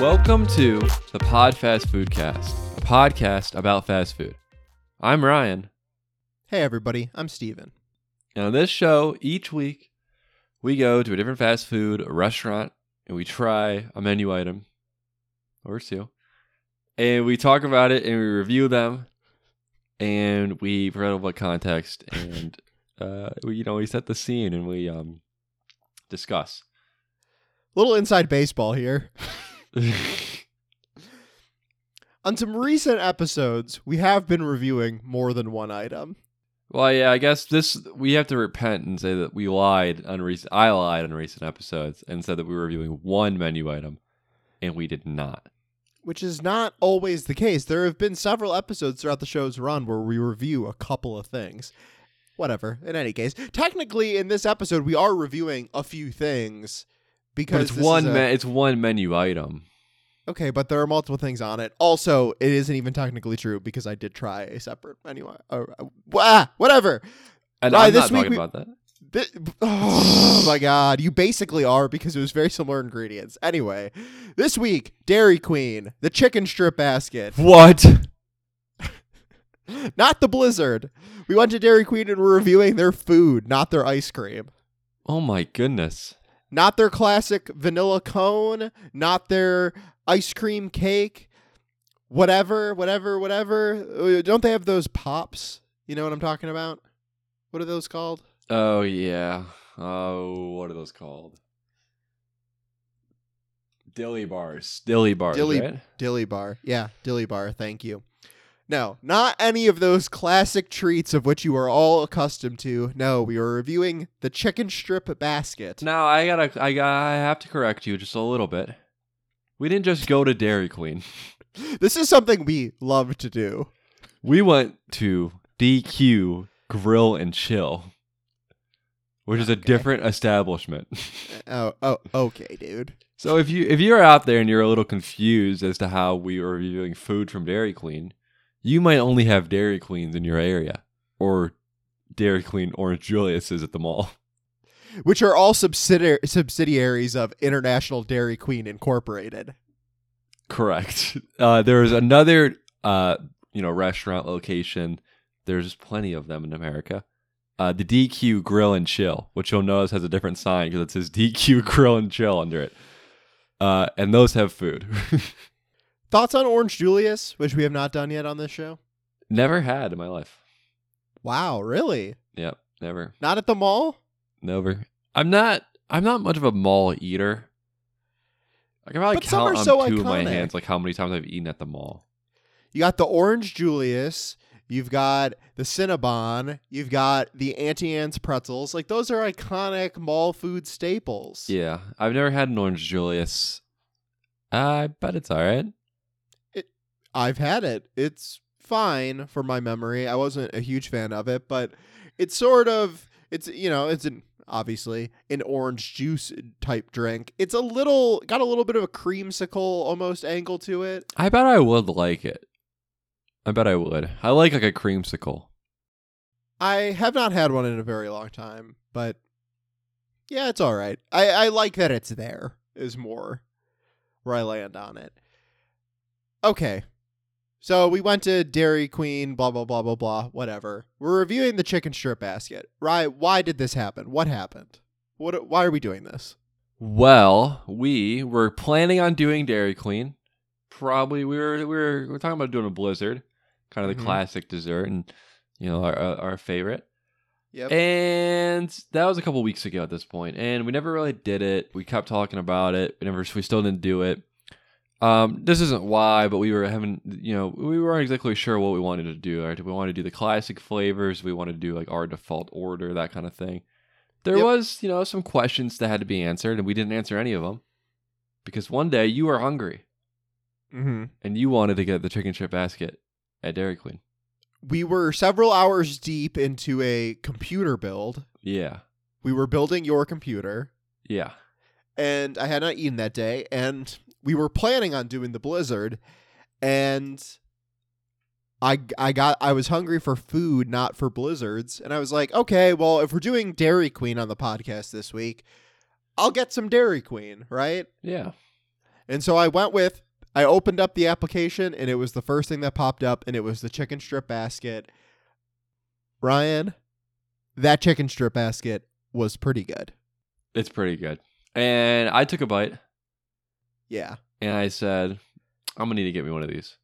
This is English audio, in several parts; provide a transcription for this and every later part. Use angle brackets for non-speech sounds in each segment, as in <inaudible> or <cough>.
Welcome to the Pod Fast Food Cast, a podcast about fast food. I'm Ryan, Hey everybody, I'm Steven. and on this show, each week, we go to a different fast food restaurant and we try a menu item or two, and we talk about it and we review them, and we provide a little of context and <laughs> uh, we, you know, we set the scene and we um discuss. Little inside baseball here. <laughs> <laughs> On some recent episodes, we have been reviewing more than one item. Well, yeah, I guess this we have to repent and say that we lied on recent. I lied on recent episodes and said that we were reviewing one menu item, and we did not. Which is not always the case. There have been several episodes throughout the show's run where we review a couple of things. Whatever. In any case, technically in this episode we are reviewing a few things because But it's one. a- Me- it's one menu item. Okay, but there are multiple things on it. Also, it isn't even technically true because I did try a separate menu. Uh, uh, whatever. And Right, I'm this not week talking we- about that. Thi- <sighs> oh my god, you basically are because it was very similar ingredients. Anyway, this week, Dairy Queen, the chicken strip basket, What? <laughs> not the Blizzard. We went to Dairy Queen and we're reviewing their food, not their ice cream. Oh my goodness. Not their classic vanilla cone, not their ice cream cake, whatever, whatever, whatever. Uh, Don't they have those pops? You know what I'm talking about? What are those called? Oh yeah. Oh, what are those called? Dilly bars. Dilly bars. Dilly- right? Dilly bar. Yeah, Dilly bar. Thank you. No, not any of those classic treats of which you are all accustomed to. No, we are reviewing the chicken strip basket. Now I gotta. I got. I have to correct you just a little bit. We didn't just go to Dairy Queen. <laughs> This is something we love to do. We went to DQ Grill and Chill, which is a different establishment. <laughs> Uh, oh, oh, okay, dude. so if you if you're out there and you're a little confused as to how we are reviewing food from Dairy Queen, you might only have Dairy Queens in your area or Dairy Queen Orange Julius's at the mall. <laughs> Which are all subsidiar- subsidiaries of International Dairy Queen Incorporated. Correct. Uh, there's another uh, you know restaurant location. There's plenty of them in America. Uh, the DQ Grill and Chill, which you'll notice has a different sign because it says DQ <laughs> Grill and Chill under it. Uh, and those have food. <laughs> Thoughts on Orange Julius, which we have not done yet on this show? never had in my life. Wow, really? Yep, never, Not at the mall? never. I'm not. I'm not much of a mall eater. I can probably But count on so two of my hands like how many times I've eaten at the mall. You got the Orange Julius. You've got the Cinnabon. You've got the Auntie Anne's pretzels. Like those are iconic mall food staples. Yeah, I've never had an Orange Julius. I bet it's all right. I've had it. It's fine for my memory. I wasn't a huge fan of it, but it's sort of it's you know it's an obviously an orange juice type drink. It's a little got a little bit of a creamsicle almost angle to it. I bet I would like it. I bet I would. I like like a creamsicle. I have not had one in a very long time, but yeah, it's all right. I, I like that it's there, is more where I land on it. Okay. So we went to Dairy Queen, blah, blah, blah, blah, blah, whatever. We're reviewing the chicken strip basket. Right? Why did this happen? What happened? What? Why are we doing this? Well, we were planning on doing Dairy Queen. Probably we were we were we are talking about doing a Blizzard, kind of the Mhm. classic dessert, and you know our our, our favorite. Yep. And that was a couple weeks ago at this point, and we never really did it. We kept talking about it. We never, we still didn't do it. Um, this isn't why, but we were having, you know, we weren't exactly sure what we wanted to do. Right? Did we want to do the classic flavors? We wanted to do like our default order, that kind of thing. There Yep. was, you know, some questions that had to be answered, and we didn't answer any of them because one day you were hungry mm-hmm. and you wanted to get the chicken strip basket at Dairy Queen. We were several hours deep into a computer build. Yeah, We were building your computer. yeah. and I had not eaten that day, and we were planning on doing the blizzard, and I I got I was hungry for food, not for blizzards, and I was like, okay, well, if we're doing Dairy Queen on the podcast this week, I'll get some Dairy Queen, right? Yeah. And so I went with I opened up the application and it was the first thing that popped up and it was the chicken strip basket. Ryan, that chicken strip basket was pretty good. It's pretty good. And I took a bite Yeah. and I said, I'm gonna need to get me one of these.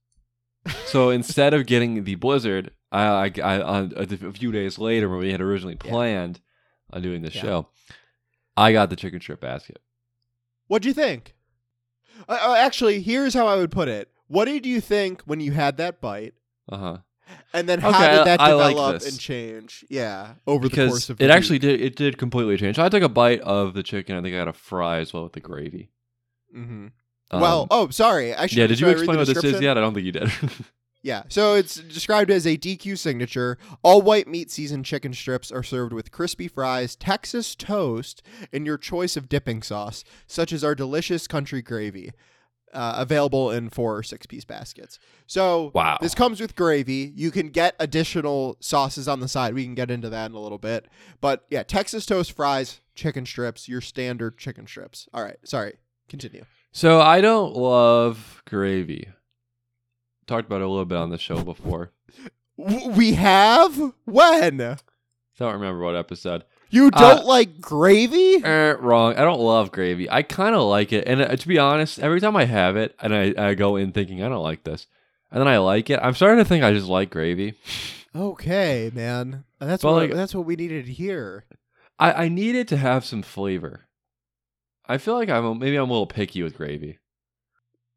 So <laughs> instead of getting the Blizzard, I, I, I on a, few days later when we had originally Yeah. planned on doing this Yeah. show, I got the chicken strip basket. What'd you think? Uh, uh, actually, here's how I would put it. What did you think when you had that bite? Uh huh. And then how Okay, did that I- I like develop and change? Yeah, over the course of it the actually did it did completely change. I took a bite of the chicken. I think I got a fry as well with the gravy. Mhm. Um, well, oh, sorry. I should. yeah. Did you should I read explain what this is yet? I don't think you did. <laughs> Yeah, so it's described as a DQ signature. All white meat seasoned chicken strips are served with crispy fries, Texas toast, and your choice of dipping sauce, such as our delicious country gravy, uh, available in four or six piece baskets. So wow. this comes with gravy. You can get additional sauces on the side. We can get into that in a little bit. But yeah, Texas toast fries, chicken strips, your standard chicken strips. All right, sorry. Continue. So I don't love gravy. Talked about it a little bit on the show before. We have? When? Don't remember what episode. You Uh, don't like gravy? Eh, wrong. I don't love gravy. I kind of like it, and uh, to be honest, every time I have it, and I, I go in thinking I don't like this, and then I like it, I'm starting to think I just like gravy. Okay, man. That's But, what like- that's what we needed hear. I, I need it to have some flavor. I feel like I'm a- maybe I'm a little picky with gravy.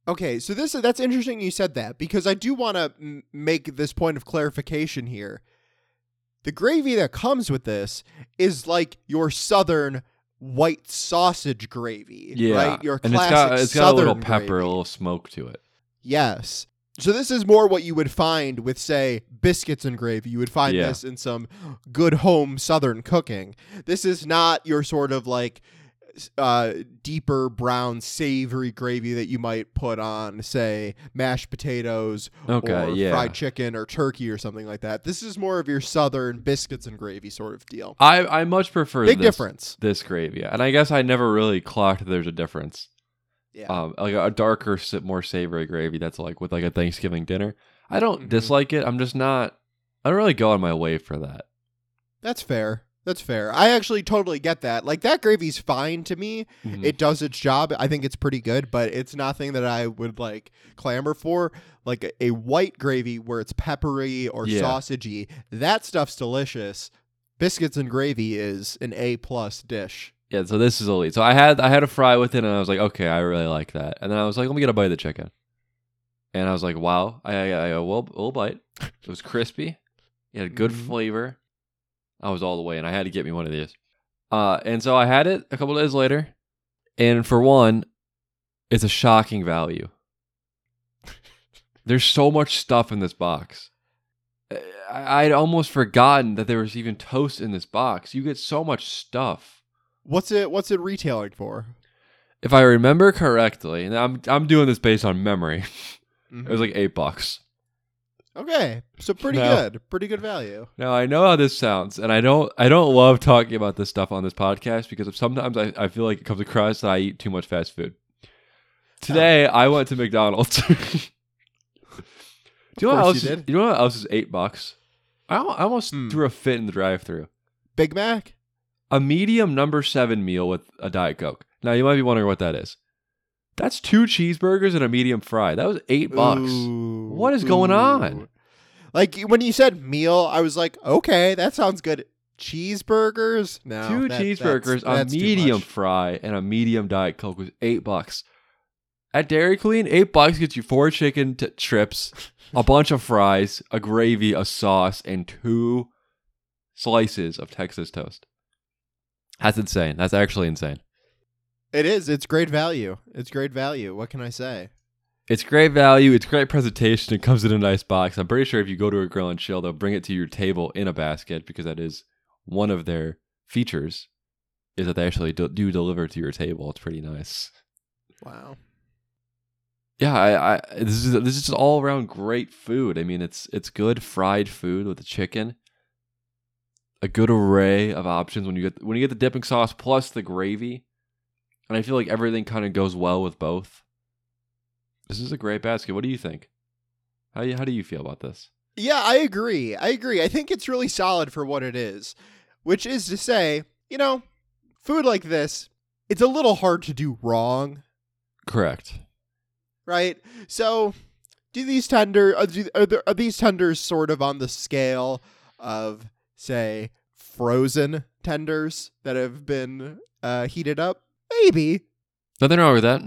Okay, so this that's interesting you said that because I do want to m- make this point of clarification here. The gravy that comes with this is like your southern white sausage gravy, Yeah, right? Your and it's classic got it's got a little pepper, gravy. a little smoke to it. Yes. So this is more what you would find with, say, biscuits and gravy. You would find Yeah. this in some good home Southern cooking. This is not your sort of like uh, deeper brown savory gravy that you might put on, say, mashed potatoes Okay, or yeah. fried chicken or turkey or something like that. This is more of your Southern biscuits and gravy sort of deal. I I much prefer Big this, difference. this gravy, and I guess I never really clocked there's a difference. Yeah. um, like a darker, more savory gravy that's like with like a Thanksgiving dinner. I don't Mhm. dislike it. I'm just not. I don't really go on my way for that. That's fair. That's fair. I actually totally get that. Like that gravy's fine to me. Mhm. It does its job. I think it's pretty good, but it's nothing that I would like clamor for. Like a, a white gravy where it's peppery or Yeah. sausagey, that stuff's delicious. Biscuits and gravy is an A plus dish. yeah, so this is elite. So I had I had a fry with it, and I was like, okay, I really like that. And then I was like, let me get a bite of the chicken. And I was like, wow, I I, I a little, bite. It was crispy. It had good Mhm. flavor. I was all the way, and I had to get me one of these. Uh, and so I had it a couple days later, and for one, it's a shocking value. There's so much stuff in this box. I- I'd almost forgotten that there was even toast in this box. You get so much stuff. What's it what's it retailing for? If I remember correctly, and I'm I'm doing this based on memory, Mhm. <laughs> it was like eight bucks. Okay. So pretty No. good. Pretty good value. Now I know how this sounds, and I don't I don't love talking about this stuff on this podcast because sometimes I, I feel like it comes across that I eat too much fast food. Today I went to McDonald's. <laughs> Do you know what else? you is- did. You know what else is eight bucks? I, I almost Hmm. threw a fit in the drive-through. Big Mac? A medium number seven meal with a diet coke. Now you might be wondering what that is. That's two cheeseburgers and a medium fry. That was eight bucks. Ooh, What is going on? Like when you said meal, I was like, okay, that sounds good. Cheeseburgers? No. Two that- cheeseburgers, that's, that's a medium fry, and a medium diet coke was eight bucks. At Dairy Queen, eight bucks gets you four chicken t- strips, a bunch of fries, a gravy, a sauce, and two slices of Texas toast. That's insane. That's actually insane. It is. It's great value. It's great value. What can I say? It's great value. It's great presentation. It comes in a nice box. I'm pretty sure if you go to a grill and chill, they'll bring it to your table in a basket because that is one of their features. Is that they actually do, do deliver to your table? It's pretty nice. Wow. Yeah, I, I this is this is just all around great food. I mean, it's it's good fried food with the chicken. A good array of options when you get when you get the dipping sauce plus the gravy, and I feel like everything kind of goes well with both. This is a great basket. What do you think? How you, how do you feel about this? Yeah, I agree. I agree. I think it's really solid for what it is, which is to say, you know, food like this, it's a little hard to do wrong, Correct. right? So, do these tender are, are, there, are these tenders sort of on the scale of say frozen tenders that have been uh, heated up? Maybe. Nothing wrong with that.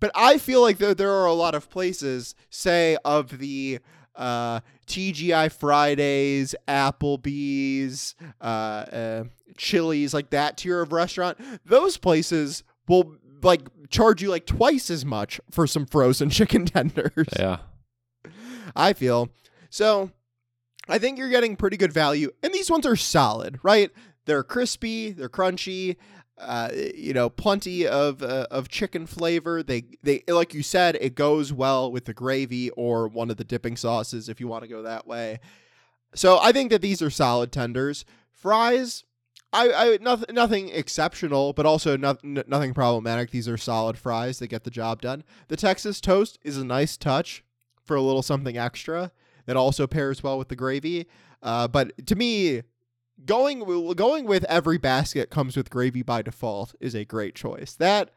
But I feel like there, there are a lot of places, say, of the uh, TGI Fridays, Applebee's, uh, uh, Chili's, like that tier of restaurant. Those places will like charge you like twice as much for some frozen <laughs> chicken tenders. Yeah. I feel so. I think you're getting pretty good value, and these ones are solid, right? They're crispy, they're crunchy, uh, you know, plenty of uh, of chicken flavor. They they like you said, it goes well with the gravy or one of the dipping sauces if you want to go that way. So I think that these are solid tenders. Fries, I, I nothing nothing exceptional, but also nothing problematic. These are solid fries that get the job done. The Texas toast is a nice touch for a little something extra that also pairs well with the gravy. Uh, but to me, going going with every basket comes with gravy by default is a great choice. That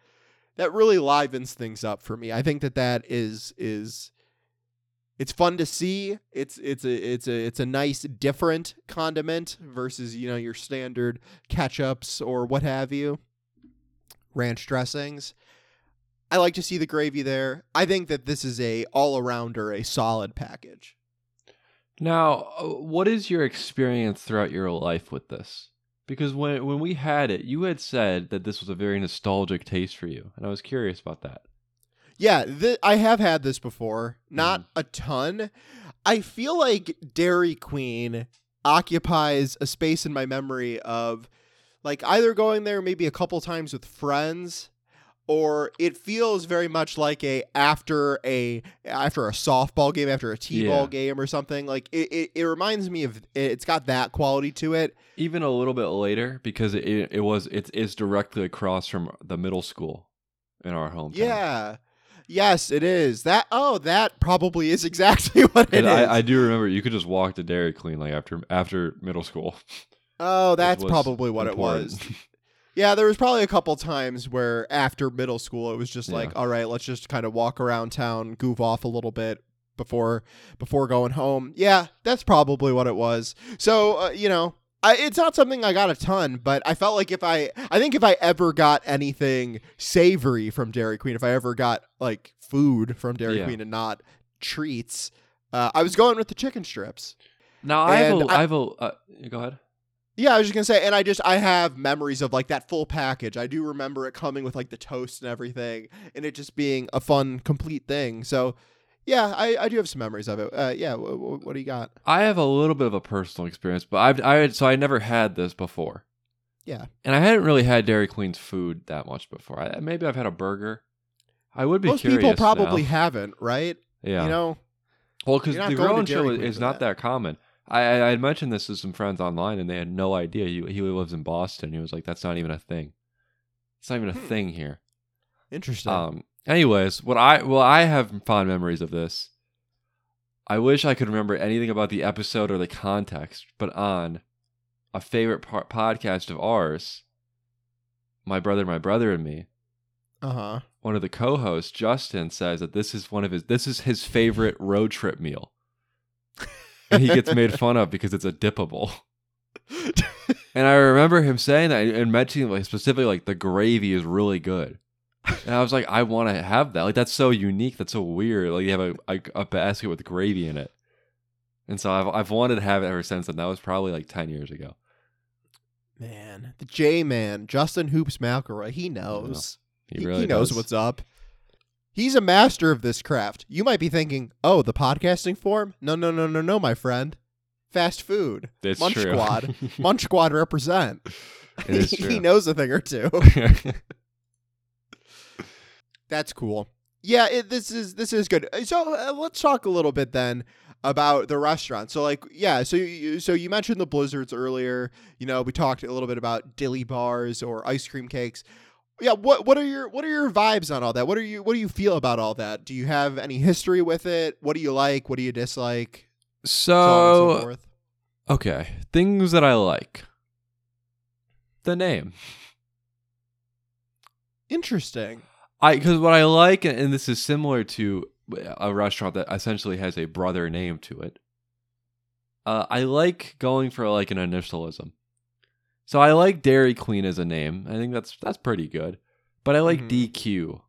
that really livens things up for me. I think that that is is it's fun to see. It's it's a it's a it's a nice different condiment hmm. versus you know your standard ketchups or what have you, ranch dressings. I like to see the gravy there. I think that this is a all arounder, a solid package. Now, uh, what is your experience throughout your life with this? Because when when we had it, you had said that this was a very nostalgic taste for you, and I was curious about that. Yeah, th- I have had this before. Not a ton. I feel like Dairy Queen occupies a space in my memory of like either going there maybe a couple times with friends or it feels very much like a after a after a softball game after a t-ball Yeah. game or something like it, it, it reminds me of it's got that quality to it Even a little bit later, because it it, was it is directly across from the middle school in our hometown. yeah yes it is that oh that probably is <laughs> exactly what it and is. I, I do remember you could just walk to Dairy Queen like after after middle school. oh <laughs> that's probably what important. it was <laughs> Yeah, there was probably a couple times where after middle school it was just Yeah. like, all right, let's just kind of walk around town, goof off a little bit before before going home. Yeah, that's probably what it was. So, uh, you know, I, it's not something I got a ton, but I felt like if I I think if I ever got anything savory from Dairy Queen, if I ever got like food from Dairy Yeah. Queen and not treats, uh, I was going with the chicken strips. Now I have And a, I- I have a uh, go ahead. Yeah, I was just gonna say, and I just I have memories of like that full package. I do remember it coming with like the toast and everything, and it just being a fun, complete thing. So, yeah, I, I do have some memories of it. Uh, yeah, w- w- what do you got? I have a little bit of a personal experience, but I've I had, so I never had this before. Yeah. and I hadn't really had Dairy Queen's food that much before. I, maybe I've had a burger. I would be Most people probably now. haven't, right? yeah. You know, well, because the Grown Show Queen is not that common. I, I had mentioned this to some friends online, and they had no idea. He he lives in Boston. He was like, "That's not even a thing. It's not even a Hmm. thing here." interesting. Um. Anyways, what I well, I have fond memories of this. I wish I could remember anything about the episode or the context, but on a favorite par- podcast of ours, my brother, my brother, and me, Uh huh. one of the co-hosts, Justin, says that this is one of his this is his favorite road trip meal, <laughs> and he gets made fun of because it's a dippable. And I remember him saying that and mentioning like specifically like the gravy is really good. And I was like, I want to have that. Like that's so unique. That's so weird. Like you have a, a a basket with gravy in it. And so I've I've wanted to have it ever since. And that was probably like ten years ago. Man, the J man, Justin Hoops McElroy, he knows. He really he knows does. what's up. He's a master of this craft. You might be thinking, "Oh, the podcasting form?" No, no, no, no, no, my friend. Fast food. It's Munch true. Squad. <laughs> Munch Squad represent. It is <laughs> he knows a thing or two. <laughs> That's cool. Yeah, it, this is this is good. So uh, let's talk a little bit then about the restaurant. So like, yeah, so you so you mentioned the blizzards earlier. You know, we talked a little bit about dilly bars or ice cream cakes. Yeah, what what are your what are your vibes on all that? What are you what do you feel about all that? Do you have any history with it? What do you like? What do you dislike? So so So forth. okay, things that I like. The name. Interesting. I because what I like, and this is similar to a restaurant that essentially has a brother name to it. Uh, I like going for like an initialism. So I like Dairy Queen as a name. I think that's that's pretty good. But I like Mhm. DQ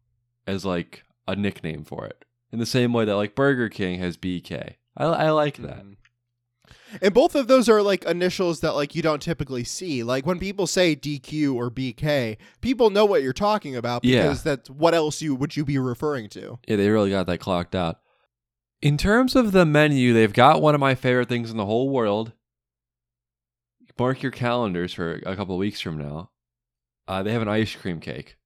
as like a nickname for it. In the same way that like Burger King has BK. I I like that. Mhm. And both of those are like initials that like you don't typically see. Like when people say DQ or BK, people know what you're talking about Yeah. because that's what else you would you be referring to? Yeah, they really got that clocked out. In terms of the menu, they've got one of my favorite things in the whole world. Mark your calendars for a couple weeks from now. Uh, they have an ice cream cake,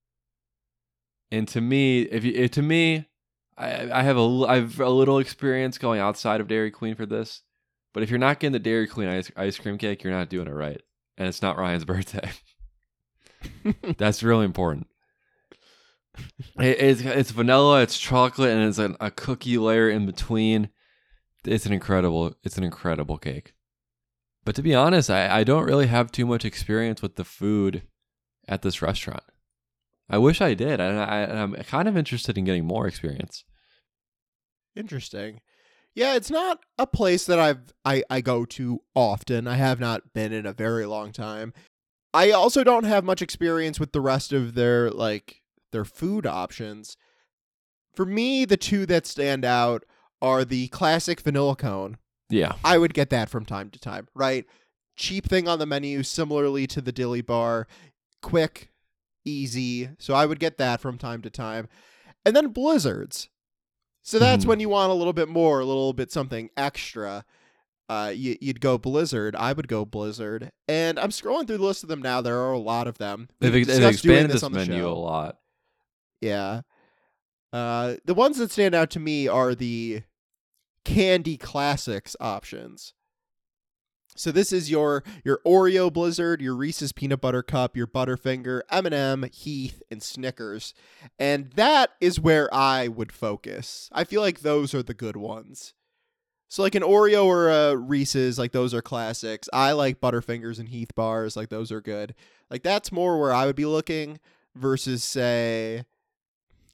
and to me, if you to me, I I have a I've a little experience going outside of Dairy Queen for this, but if you're not getting the Dairy Queen ice ice cream cake, you're not doing it right, and it's not Ryan's <laughs> birthday. <laughs> That's really important. It, it's it's vanilla, it's chocolate, and it's an, a cookie layer in between. It's an incredible it's an incredible cake. But to be honest, I, I don't really have too much experience with the food at this restaurant. I wish I did, and I, I'm kind of interested in getting more experience. Interesting. Yeah, it's not a place that I've I, I go to often. I have not been in a very long time. I also don't have much experience with the rest of their like their food options. For me, the two that stand out are the classic vanilla cone. Yeah, I would get that from time to time, right? Cheap thing on the menu, similarly to the dilly bar, quick, easy. So I would get that from time to time. And then blizzards. So that's Mhm. when you want a little bit more, a little bit something extra. Uh, you, you'd go Blizzard. I would go Blizzard. And I'm scrolling through the list of them now. There are a lot of them. they've, We've they've expanded this the menu show. a lot. Yeah. Uh, the ones that stand out to me are the candy classics options. So this is your your Oreo Blizzard, your Reese's peanut butter cup, your Butterfinger, M&M, Heath, and Snickers. And that is where I would focus. I feel like those are the good ones. So like an Oreo or a Reese's, like those are classics. I like Butterfingers and Heath bars, like those are good. Like that's more where I would be looking versus say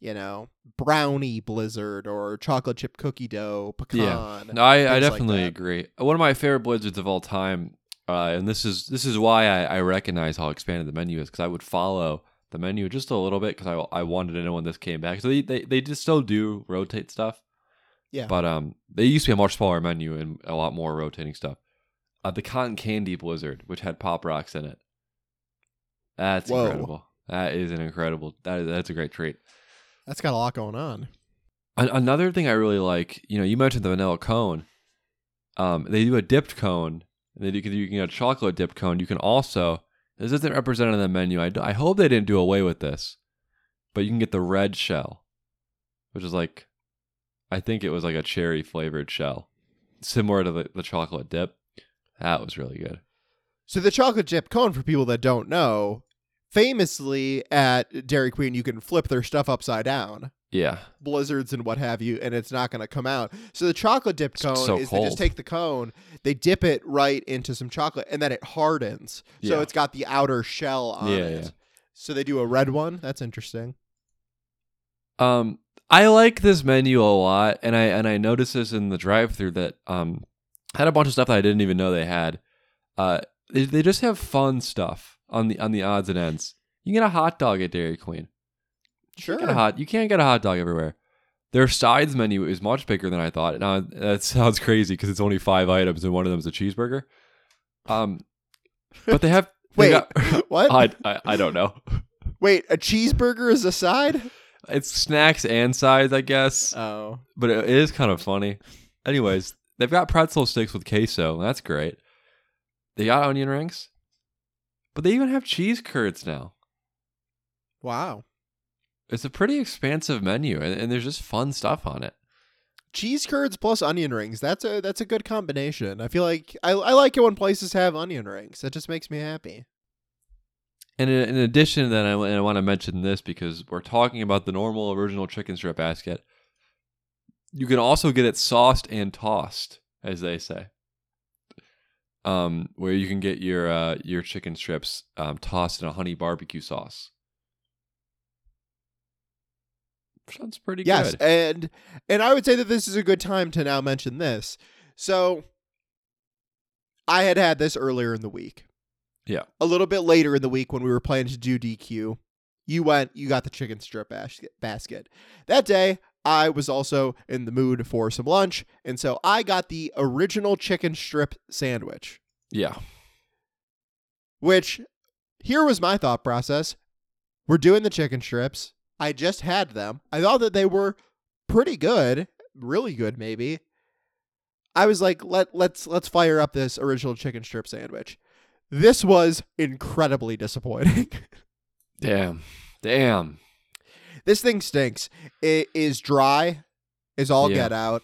you know, brownie blizzard or chocolate chip cookie dough pecan. Yeah. No, I, I things like definitely agree. One of my favorite blizzards of all time, uh, and this is this is why I, I recognize how expanded the menu is because I would follow the menu just a little bit because I, I wanted to know when this came back. So they, they they just still do rotate stuff. Yeah. But um, they used to be a much smaller menu and a lot more rotating stuff. Uh, the cotton candy blizzard, which had pop rocks in it. That's Whoa. incredible. That is an incredible. That is, that's a great treat. That's got a lot going on. An- another thing I really like, you know, you mentioned the vanilla cone. Um, they do a dipped cone. And then you can you can get a chocolate dipped cone. You can also this isn't represented on the menu. I, d- I hope they didn't do away with this, but you can get the red shell, which is like, I think it was like a cherry flavored shell, similar to the, the chocolate dip. That was really good. So the chocolate chip cone, for people that don't know, famously at Dairy Queen, you can flip their stuff upside down, Yeah, blizzards and what have you, and it's not going to come out. So the chocolate dipped cone so is they just take the cone, they dip it right into some chocolate, and then it hardens. So Yeah. it's got the outer shell on Yeah, it. yeah. So they do a red one. That's interesting. Um, I like this menu a lot, and I and I noticed this in the drive-through that um had a bunch of stuff that I didn't even know they had. Uh, they, they just have fun stuff on the on the odds and ends. You can get a hot dog at Dairy Queen. You Sure. get a hot. You can't get a hot dog everywhere. Their sides menu is much bigger than I thought. Now that <laughs> sounds crazy because it's only five items and one of them is a cheeseburger. Um, but they have. <laughs> they Wait, got- <laughs> what? I, I I don't know. Wait, a cheeseburger is a side? It's snacks and sides, I guess. Oh. but it is kind of funny. Anyways, they've got pretzel sticks with queso. That's great. They got onion rings, but they even have cheese curds now. Wow. It's a pretty expansive menu, and, and there's just fun stuff on it. Cheese curds plus onion rings. That's a that's a good combination. I feel like I, I like it when places have onion rings. That just makes me happy. And in, in addition, then I, I want to mention this because we're talking about the normal original chicken strip basket. You can also get it sauced and tossed, as they say. Um, where you can get your uh, your chicken strips um, tossed in a honey barbecue sauce. Sounds pretty Yes, good. and and I would say that this is a good time to now mention this. So I had had this earlier in the week. Yeah. A little bit later in the week when we were planning to do DQ, you went, you got the chicken strip basket. That day, I was also in the mood for some lunch, and so I got the original chicken strip sandwich, Yeah. which here was my thought process. We're doing the chicken strips. I just had them. I thought that they were pretty good, really good maybe. I was like, let let's let's fire up this original chicken strip sandwich. This was incredibly disappointing. <laughs> Damn. Damn. This thing stinks. It is dry, is all Yeah. get out.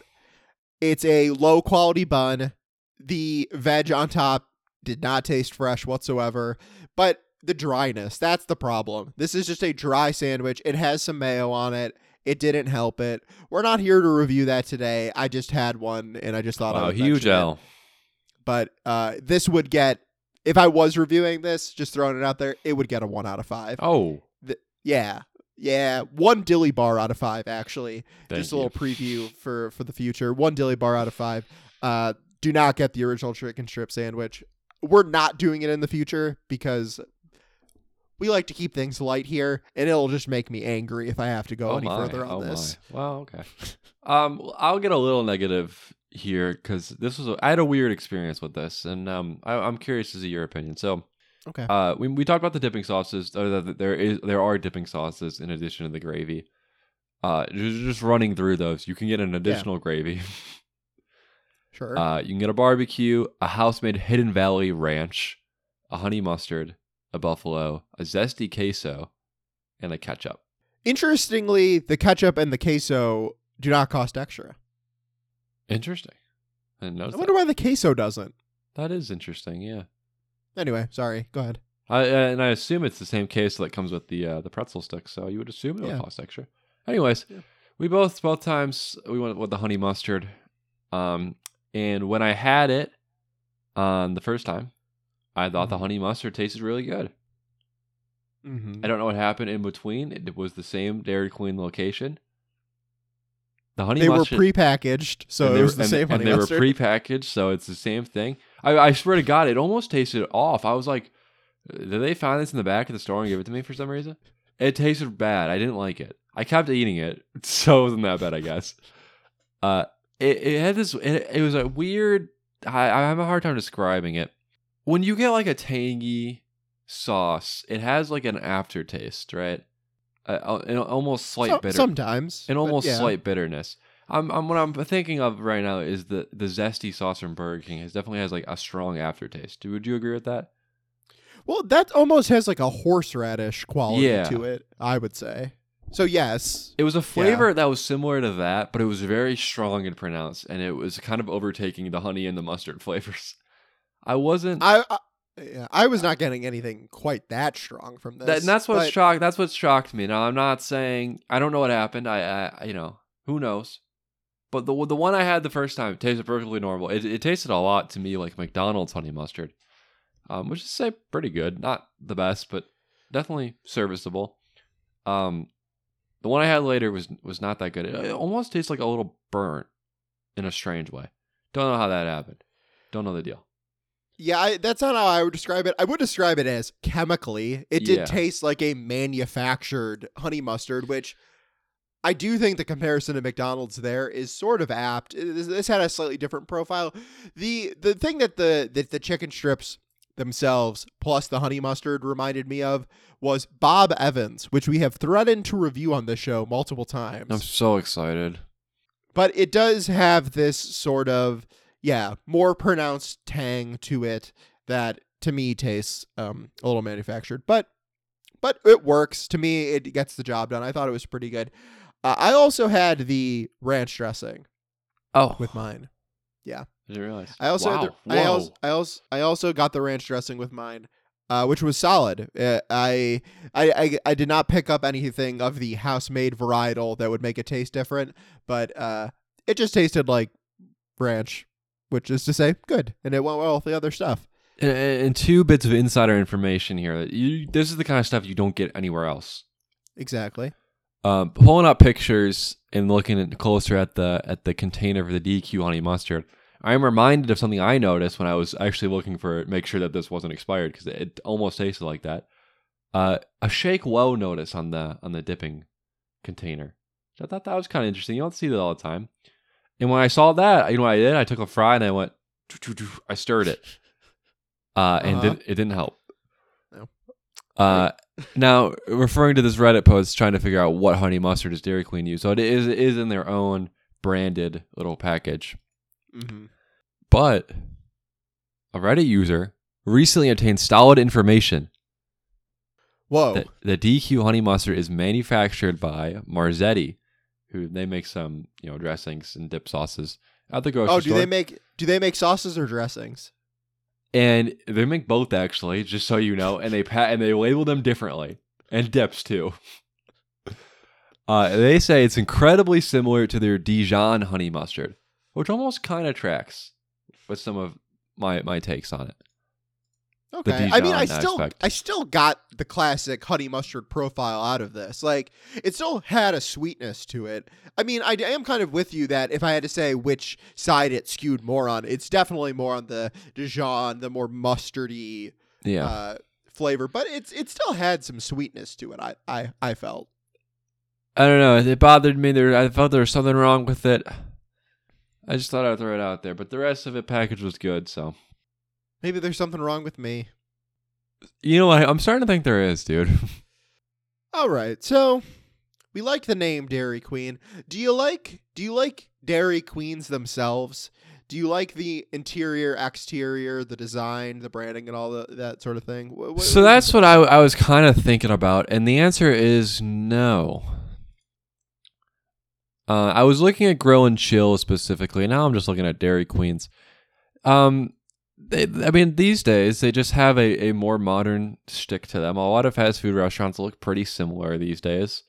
It's a low quality bun. The veg on top did not taste fresh whatsoever, but the dryness, that's the problem. This is just a dry sandwich. It has some mayo on it. It didn't help it. We're not here to review that today. I just had one and I just thought I Wow. would Huge it. L. But uh, this would get, if I was reviewing this, just throwing it out there, it would get a one out of five. Oh. Yeah. Yeah. One dilly bar out of five, actually. Thank just a you. little preview for for the future. One dilly bar out of five. Uh, do not get the original chicken strip sandwich. We're not doing it in the future because we like to keep things light here, and it'll just make me angry if I have to go oh any my. further on oh this. My. Well, okay. um, I'll get a little negative here because this was a, I had a weird experience with this, and um, I, I'm curious to see your opinion. So, Okay. uh, we we talked about the dipping sauces. Uh, that there is there are dipping sauces in addition to the gravy. Uh, just, just running through those, you can get an additional gravy. <laughs> Sure. Uh, you can get a barbecue, a house-made Hidden Valley Ranch, a honey mustard, a buffalo, a zesty queso, and a ketchup. Interestingly, the ketchup and the queso do not cost extra. Interesting. I I wonder why the queso doesn't. that. That is interesting. Yeah. Anyway, sorry. Go ahead. I, and I assume it's the same case that comes with the uh, the pretzel sticks, so you would assume it would Yeah. cost extra. Anyways, Yeah. we both both times we went with the honey mustard, um, and when I had it, um, the first time, I thought the Mhm. honey mustard tasted really good. Mm-hmm. I don't know what happened in between. It was the same Dairy Queen location. The honey They were mustard. prepackaged, so it was were- the and- same and honey they mustard. were prepackaged, so it's the same thing. I, I swear to God, it almost tasted off. I was like, did they find this in the back of the store and give it to me for some reason? It tasted bad. I didn't like it. I kept eating it, <laughs> so it wasn't that bad, I guess. Uh, it, it had this. It, it was a weird. I, I have a hard time describing it. When you get like a tangy sauce, it has like an aftertaste, right? Uh, an almost slight So- bitter sometimes. an almost yeah. slight bitterness. I'm, I'm what I'm thinking of right now is the the zesty sauce from Burger King has definitely has like a strong aftertaste. Would you agree with that? Well, that almost has like a horseradish quality Yeah. to it, I would say. So yes. It was a flavor that was similar to that, but it was very strong and pronounced, and it was kind of overtaking the honey and the mustard <laughs> flavors. I wasn't. I I, yeah, I was not getting anything quite that strong from this. that, and that's what but- shocked. That's what shocked me. Now I'm not saying I don't know what happened. I, I you know who knows. But the the one I had the first time tasted perfectly normal. It, it tasted a lot to me like McDonald's honey mustard, um, which is say pretty good. Not the best, but definitely serviceable. Um, the one I had later was was not that good. It, it almost tastes like a little burnt in a strange way. Don't know how that happened. Don't know the deal. Yeah, I, that's not how I would describe it. I would describe it as chemically. It did Yeah. taste like a manufactured honey mustard, which I do think the comparison to McDonald's there is sort of apt. This, had a slightly different profile. The the thing that the that the chicken strips themselves plus the honey mustard reminded me of was Bob Evans, which we have threatened to review on this show multiple times. I'm so excited. but it does have this sort of yeah more pronounced tang to it that to me tastes um, a little manufactured but but it works to me it gets the job done i thought it was pretty good uh, i also had the ranch dressing Oh, with mine I didn't realize. i also wow. had the, I, also, I also i also got the ranch dressing with mine uh, which was solid. Uh, I, I I I did not pick up anything of the house made varietal that would make it taste different, but uh, it just tasted like ranch, which is to say, good, and it went well with the other stuff. And, and two bits of insider information here. That you, this is the kind of stuff you don't get anywhere else. Exactly. Um, pulling up pictures and looking at, closer at the at the container for the DQ honey mustard, I'm reminded of something I noticed when I was actually looking for make sure that this wasn't expired because it almost tasted like that. Uh, a shake low notice on the on the dipping container. I thought that was kind of interesting. You don't see that all the time. And when I saw that, you know what I did? I took a fry and I went, I stirred it, uh, and Uh-huh. did, it didn't help. No. Uh, now referring to this Reddit post, trying to figure out what honey mustard does Dairy Queen use. So it is it is in their own branded little package. Mm-hmm. But a Reddit user recently obtained solid information Whoa. the DQ honey mustard is manufactured by Marzetti, who they make some you know dressings and dip sauces at the grocery store. oh, do store. they make do they make sauces or dressings? And they make both actually, just so you know, and they pa- and they label them differently and dips too. Uh, they say it's incredibly similar to their Dijon honey mustard, which almost kind of tracks with some of my my takes on it. Okay. I mean, I still aspect. I still got the classic honey mustard profile out of this. Like, it still had a sweetness to it. I mean, I, I am kind of with you that if I had to say which side it skewed more on, it's definitely more on the Dijon, the more mustardy Yeah, uh, flavor. But it's it still had some sweetness to it. I I, I felt. I don't know. It bothered me. There, I felt there was something wrong with it. I just thought I'd throw it out there, but the rest of it package was good. So Maybe there's something wrong with me. you know what? I'm starting to think there is, dude. <laughs> All right, so we like the name Dairy Queen. Do you like do you like Dairy Queens themselves? Do you like the interior, exterior, the design, the branding, and all the, that sort of thing? Wh- wh- so what that's what I, I was kind of thinking about, and the answer is no. Uh, I was looking at Grill and Chill specifically. Now I'm just looking at Dairy Queens. Um, they, I mean, these days they just have a, a more modern stick to them. A lot of fast food restaurants look pretty similar these days.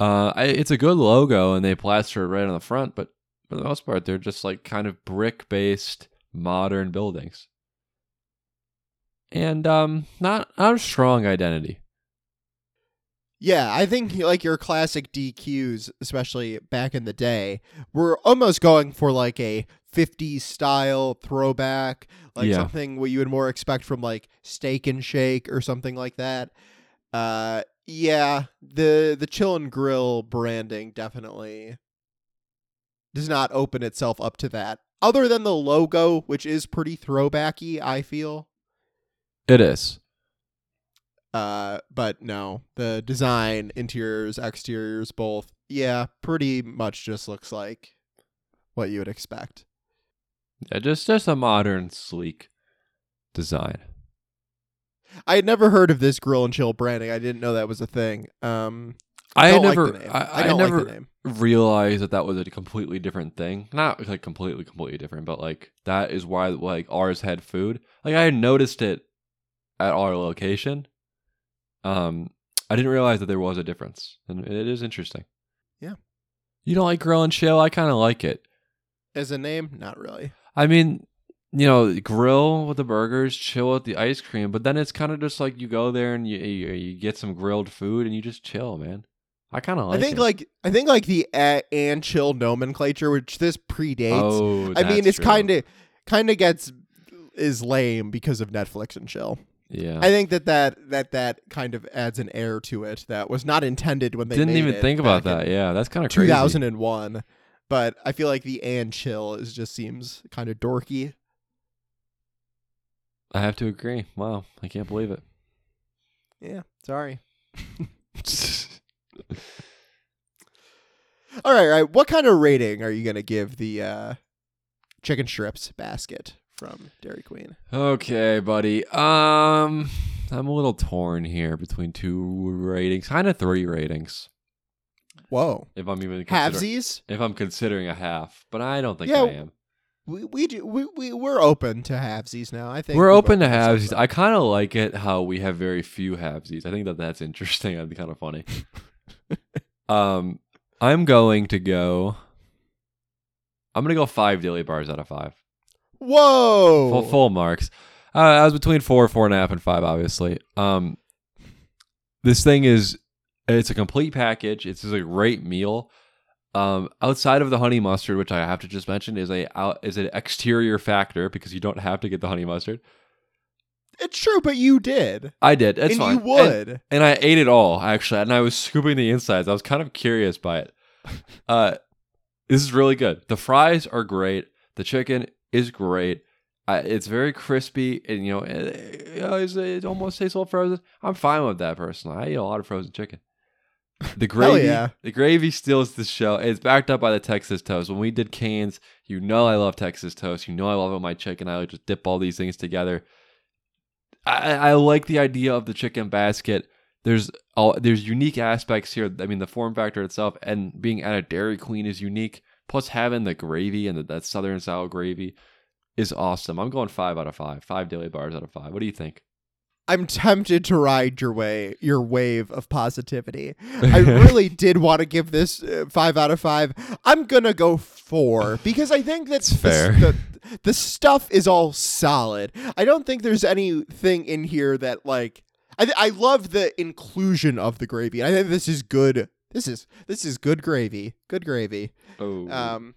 Uh, I, it's a good logo, and they plaster it right on the front, but for the most part, they're just like kind of brick based modern buildings, and um, not not a strong identity. Yeah, I think like your classic DQs, especially back in the day, were almost going for like a 50s style throwback, like Yeah. something what you would more expect from like Steak and Shake or something like that. Uh yeah, the the chill and grill branding definitely does not open itself up to that. Other than the logo, which is pretty throwbacky, I feel. It is. Uh, but no, the design, interiors, exteriors, both, yeah, pretty much just looks like what you would expect. Yeah, just just a modern, sleek design. I had never heard of this grill and chill branding. I didn't know that was a thing. Um, I had don't like never. I, I don't never like realized that that was a completely different thing. Not like completely, completely different, but like that is why like ours had food. Like I had noticed it at our location. Um, I didn't realize that there was a difference, and it is interesting. Yeah. You don't like grill and chill? I kind of like it. As a name, not really. I mean, you know, grill with the burgers, chill with the ice cream, but then it's kind of just like you go there and you you, you get some grilled food and you just chill, man. I kind of like. I think it. like I think like the and chill nomenclature, which this predates. Oh, I mean, it's kind of kind of gets is lame because of Netflix and chill. Yeah. I think that that that that kind of adds an air to it that was not intended when they Didn't even think about that. Yeah, that's kind of crazy. 2001 but i feel like the and chill is just seems kind of dorky I have to agree. Wow, I can't believe it. yeah sorry <laughs> all right all right what kind of rating are you gonna give the uh chicken strips basket from dairy queen okay, buddy. Um, I'm a little torn here between two ratings, kind of three ratings. whoa If I'm even consider- halvesies if I'm considering a half, but I don't think Yeah, I am. we we do we, we we're open to halvesies now. I think We're we open to halvesies. I kind of like it how we have very few halvesies. I think that that's interesting. <laughs> That'd be kind of funny. <laughs> um, I'm going to go. I'm gonna go five dilly bars out of five. Whoa! Full full marks. Uh, I was between four, four and a half, and five. Obviously. Um, this thing is it's a complete package. It's just a great meal. Um, outside of the honey mustard, which I have to just mention is a out, is an exterior factor because you don't have to get the honey mustard. It's true, but you did, I did. It's and fine. you And- would. and I ate it all actually, and I was scooping the insides. I was kind of curious by it. <laughs> Uh, this is really good. The fries are great. The chicken is great. It's very crispy, and you know, it, you know, it's- it almost tastes a little frozen. I'm fine with that personally. I eat a lot of frozen chicken. The gravy, yeah. the gravy steals the show. It's backed up by the Texas toast. When we did Cane's, you know I love Texas toast. You know I love it my chicken. I just dip all these things together. I, I like the idea of the chicken basket. There's all there's unique aspects here. I mean, the form factor itself and being at a Dairy Queen is unique. Plus, having the gravy and the, that Southern style gravy is awesome. I'm going five out of five. Five dilly bars out of five. What do you think? I'm tempted to ride your way, your wave of positivity. I <laughs> really did want to give this uh, five out of five. I'm gonna go four because I think that's fair. The, the stuff is all solid. I don't think there's anything in here that like. I th- I love the inclusion of the gravy. I think this is good. This is this is good gravy. Good gravy. Oh, Um,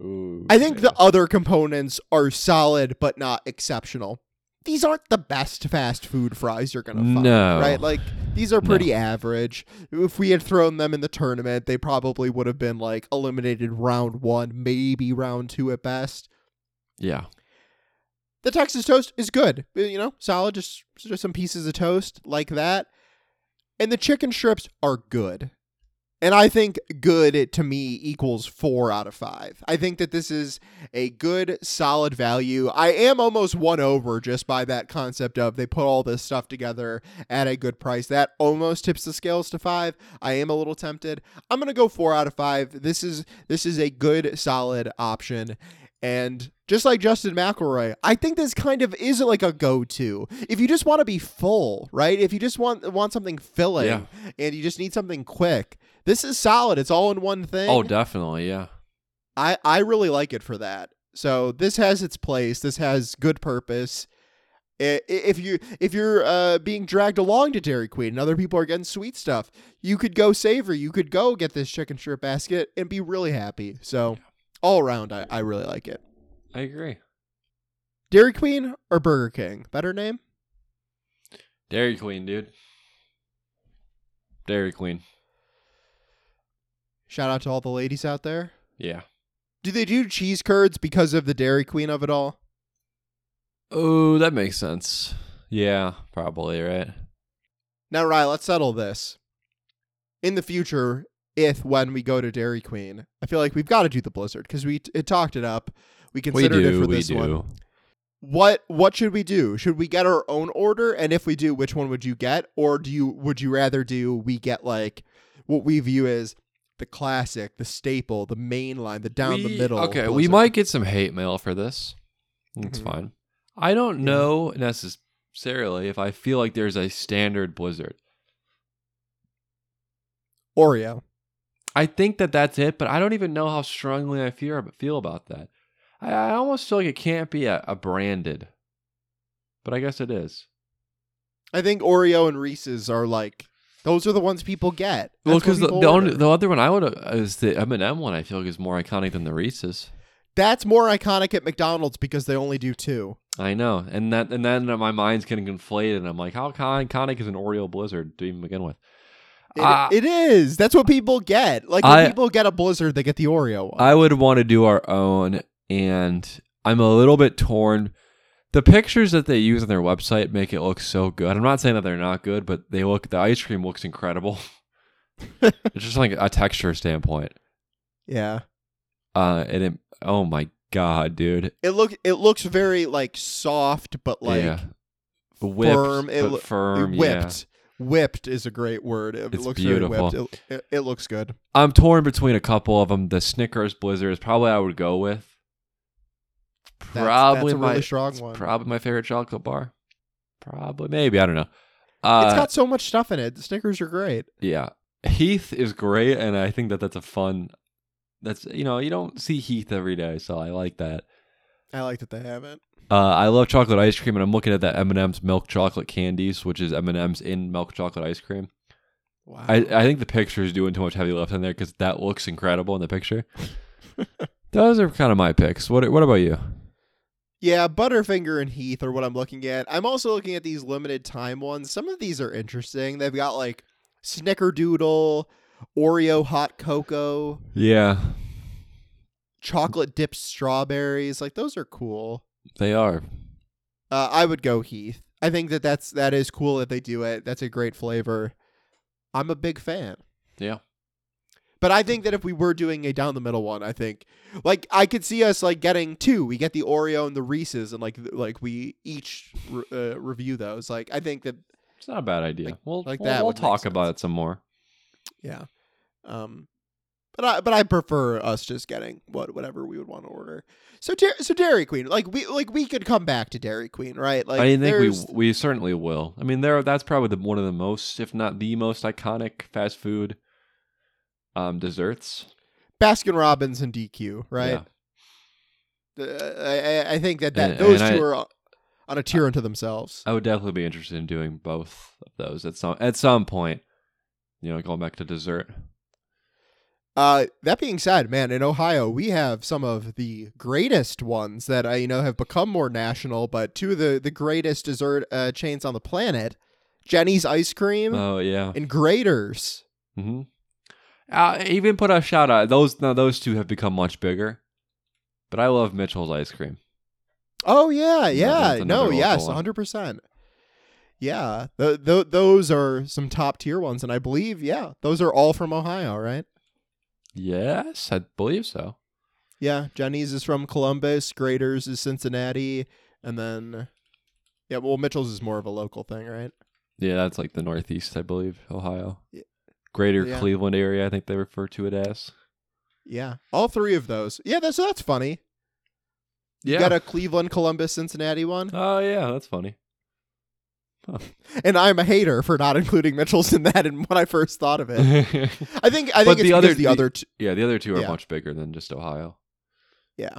ooh, I think the other components are solid but not exceptional. These aren't the best fast food fries you're gonna find, No. right? Like these are pretty average. If we had thrown them in the tournament, they probably would have been like eliminated round one, maybe round two at best. yeah, The Texas toast is good, you know, solid. Just just some pieces of toast like that, and the chicken strips are good. And I think good to me equals four out of five. I think that this is a good, solid value. I am almost won over just by that concept of they put all this stuff together at a good price. That almost tips the scales to five. I am a little tempted. I'm gonna go four out of five. This is this is a good, solid option. And just like Justin McElroy, I think this kind of is like a go-to. If you just want to be full, right? If you just want want something filling Yeah. and you just need something quick, this is solid. It's all in one thing. oh, definitely, yeah. I I really like it for that. So this has its place. This has good purpose. If you if you're uh, being dragged along to Dairy Queen and other people are getting sweet stuff, you could go savory. You could go get this chicken strip basket and be really happy. So all around, I, I really like it. I agree. Dairy Queen or Burger King? Better name? Dairy Queen, dude. Dairy Queen. Shout out to all the ladies out there. Yeah. Do they do cheese curds because of the Dairy Queen of it all? Oh, that makes sense. Yeah, probably, right? Now, Ryan, let's settle this. In the future, if when we go to Dairy Queen, I feel like we've got to do the Blizzard because we it talked it up. We We considered it do, for we this do. one. What what should we do? Should we get our own order? And if we do, which one would you get? Or do you would you rather do we get like what we view as the classic, the staple, the main line, the down the middle? Okay, we might get some hate mail for this. That's Mhm. fine. I don't Yeah. know necessarily if I feel like there's a standard Blizzard. Oreo. I think that that's it, but I don't even know how strongly I feel feel about that. I, I almost feel like it can't be a, a branded, but I guess it is. I think Oreo and Reese's are like those are the ones people get. Well, That's what because the, the, only, the other one I would is the M and M one. I feel like is more iconic than the Reese's. That's more iconic at McDonald's because they only do two. I know, and that and then my mind's getting conflated, and I'm like, how iconic is an Oreo Blizzard to even begin with? It, Ah. it is. That's what people get. Like when I- people get a Blizzard, they get the Oreo one. I would want to do our own, and I'm a little bit torn. The pictures that they use on their website make it look so good. I'm not saying that they're not good, but they look. The ice cream looks incredible. <laughs> <laughs> it's just like a texture standpoint. yeah. Uh, and it. Oh my god, dude! It look it looks very like soft, but like yeah, whipped, firm. It lo- firm. Yeah, whipped. Is a great word. It It's looks beautiful. It, it, it looks good. I'm torn between a couple of them. The Snickers Blizzard is probably I would go with. Probably that's a my really strong one. probably my favorite chocolate bar. Probably, maybe I don't know. Uh, it's got so much stuff in it. The Snickers are great. yeah, Heath is great, and I think that that's a fun. That's you know you don't see Heath every day, so I like that. I like that they have it. Uh, I love chocolate ice cream, and I'm looking at that M and M's milk chocolate candies, which is M and M's in milk chocolate ice cream. Wow. I, I think the picture is doing too much heavy lifting there because that looks incredible in the picture. <laughs> Those are kind of my picks. What What about you? Yeah, Butterfinger and Heath are what I'm looking at. I'm also looking at these limited time ones. Some of these are interesting. They've got like Snickerdoodle, Oreo hot cocoa, Yeah, chocolate dipped strawberries. Like those are cool. They are. Uh, I would go Heath. I think that that's that is cool that they do it. That's a great flavor. I'm a big fan. Yeah. But I think that if we were doing a down the middle one, I think like I could see us like getting two. We get the Oreo and the Reese's, and like like we each re- uh, review those. Like I think that It's not a bad idea. Like- we'll like we'll, that we'll talk about it some more. yeah. Um, but I but I prefer us just getting what whatever we would want to order. So so Dairy Queen, like we like we could come back to Dairy Queen, right? Like I think we we certainly will. I mean, there that's probably the, one of the most, if not the most iconic fast food um desserts. Baskin Robbins and DQ, right? Yeah. Uh, I, I- I think that, that And- those and two I- are on a tier unto themselves. I would definitely be interested in doing both of those at some at some point. You know, going back to dessert. Uh, that being said, man, in Ohio we have some of the greatest ones that uh, you know have become more national, but two of the the greatest dessert uh, chains on the planet, Jeni's ice cream Oh yeah. and Graeter's. Mm-hmm. Uh, even put a shout out. Those now those two have become much bigger, but I love Mitchell's ice cream. Oh yeah, yeah, no, yes, one. hundred percent. Yeah, th- th- those are some top tier ones, and I believe, yeah, those are all from Ohio, right? Yes, I believe so. Yeah, Jeni's is from Columbus, Graeter's is Cincinnati, and then yeah, well, Mitchell's is more of a local thing, right? Yeah, that's like the Northeast, I believe, Ohio. Yeah. Greater Yeah. Cleveland area, I think they refer to it as. Yeah, all three of those. Yeah, that's that's funny. You Yeah. got a Cleveland, Columbus, Cincinnati one, oh yeah, that's funny. <laughs> and I'm a hater for not including Mitchell's in that. And when I first thought of it, <laughs> I think I think it's the other- the the- other two. the other two are Yeah. much bigger than just Ohio. Yeah,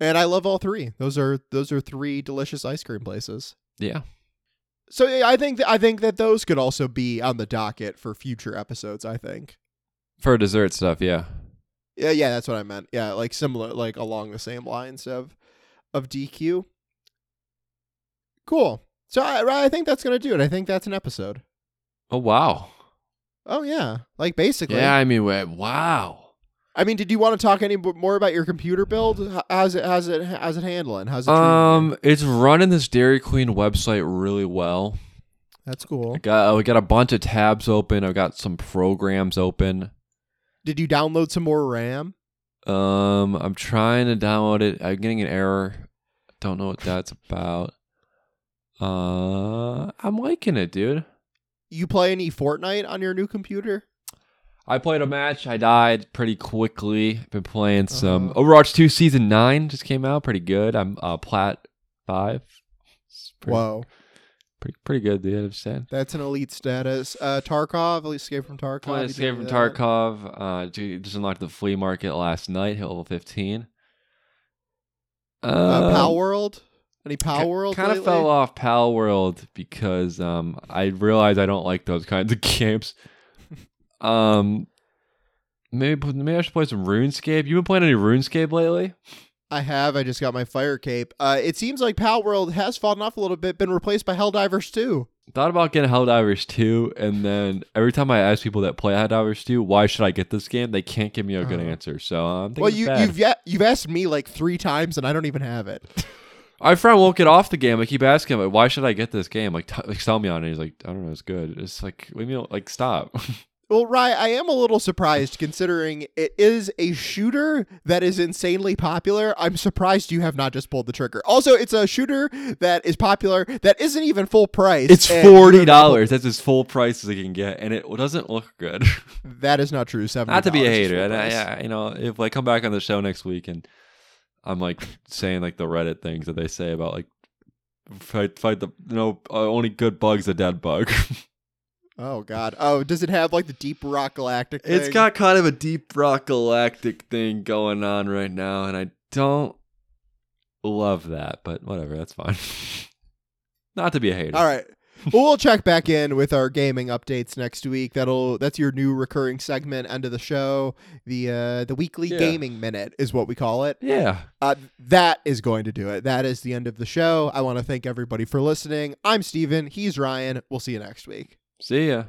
and I love all three. Those are those are three delicious ice cream places. Yeah. So yeah, I think th- I think that those could also be on the docket for future episodes. I think. For dessert stuff, yeah. Yeah, yeah, that's what I meant. Yeah, like similar, like along the same lines of of DQ. Cool. So I, I think that's gonna do it. I think that's an episode. Oh wow. Oh yeah, like basically. Yeah, I mean, wow. I mean, did you want to talk any more about your computer build? How's it? How's it? How's it handling? How's it? Um, it's running this Dairy Queen website really well. that's cool. I got we got a bunch of tabs open. I've got some programs open. Did you download some more RAM? Um, I'm trying to download it. I'm getting an error. Don't know what that's about. Uh, I'm liking it, dude. You play any Fortnite on your new computer? I played a match. I died pretty quickly. Been playing some Uh-huh. Overwatch 2 Season 9 just came out. Pretty good. I'm uh plat 5. It's pretty, Whoa, Pretty, pretty good, dude. I'm saying. that's an elite status. Uh, Tarkov, Elite Escape from Tarkov. Playing Escape from that? Tarkov. Uh, ju- just unlocked the flea market last night. Hit level 15. Uh, Um, Pal World. Any Palworld? kind of fell off Palworld because um I realized I don't like those kinds of <laughs> games. um, maybe maybe I should play some RuneScape. You been playing any RuneScape lately? I have. I just got my fire cape. Uh, it seems like Palworld has fallen off a little bit, been replaced by Helldivers 2. Thought about getting Helldivers 2, and then every time I ask people that play Helldivers 2, why should I get this game? They can't give me a good Uh-huh. answer. So I'm thinking Well, you, you've yet, you've asked me like three times, and I don't even have it. <laughs> My friend won't get off the game. I keep asking him, like, why should I get this game? Like, t- like sell me on it. He's like, I don't know, it's good. It's like, leave me, like, stop. <laughs> well, Rye, I am a little surprised considering it is a shooter that is insanely popular. I'm surprised you have not just pulled the trigger. Also, it's a shooter that is popular that isn't even full price. it's forty dollars. That's as full price as I can get, and it doesn't look good. <laughs> That is not true. Seventy. Not to be a hater, and I, I, you know, if I come back on the show next week and I'm like saying like the Reddit things that they say about like fight fight the no uh, only good bug's a dead bug. <laughs> Oh God. Oh, does it have like the Deep Rock Galactic? It's got kind of a deep rock galactic thing going on right now, and I don't love that, but whatever, that's fine. <laughs> Not to be a hater. All right. Well, we'll check back in with our gaming updates next week. That'll that's your new recurring segment end of the show. The uh the weekly Yeah. gaming minute is what we call it. Yeah. Uh, that is going to do it. That is the end of the show. I want to thank everybody for listening. I'm Steven. He's Ryan. We'll see you next week. See ya.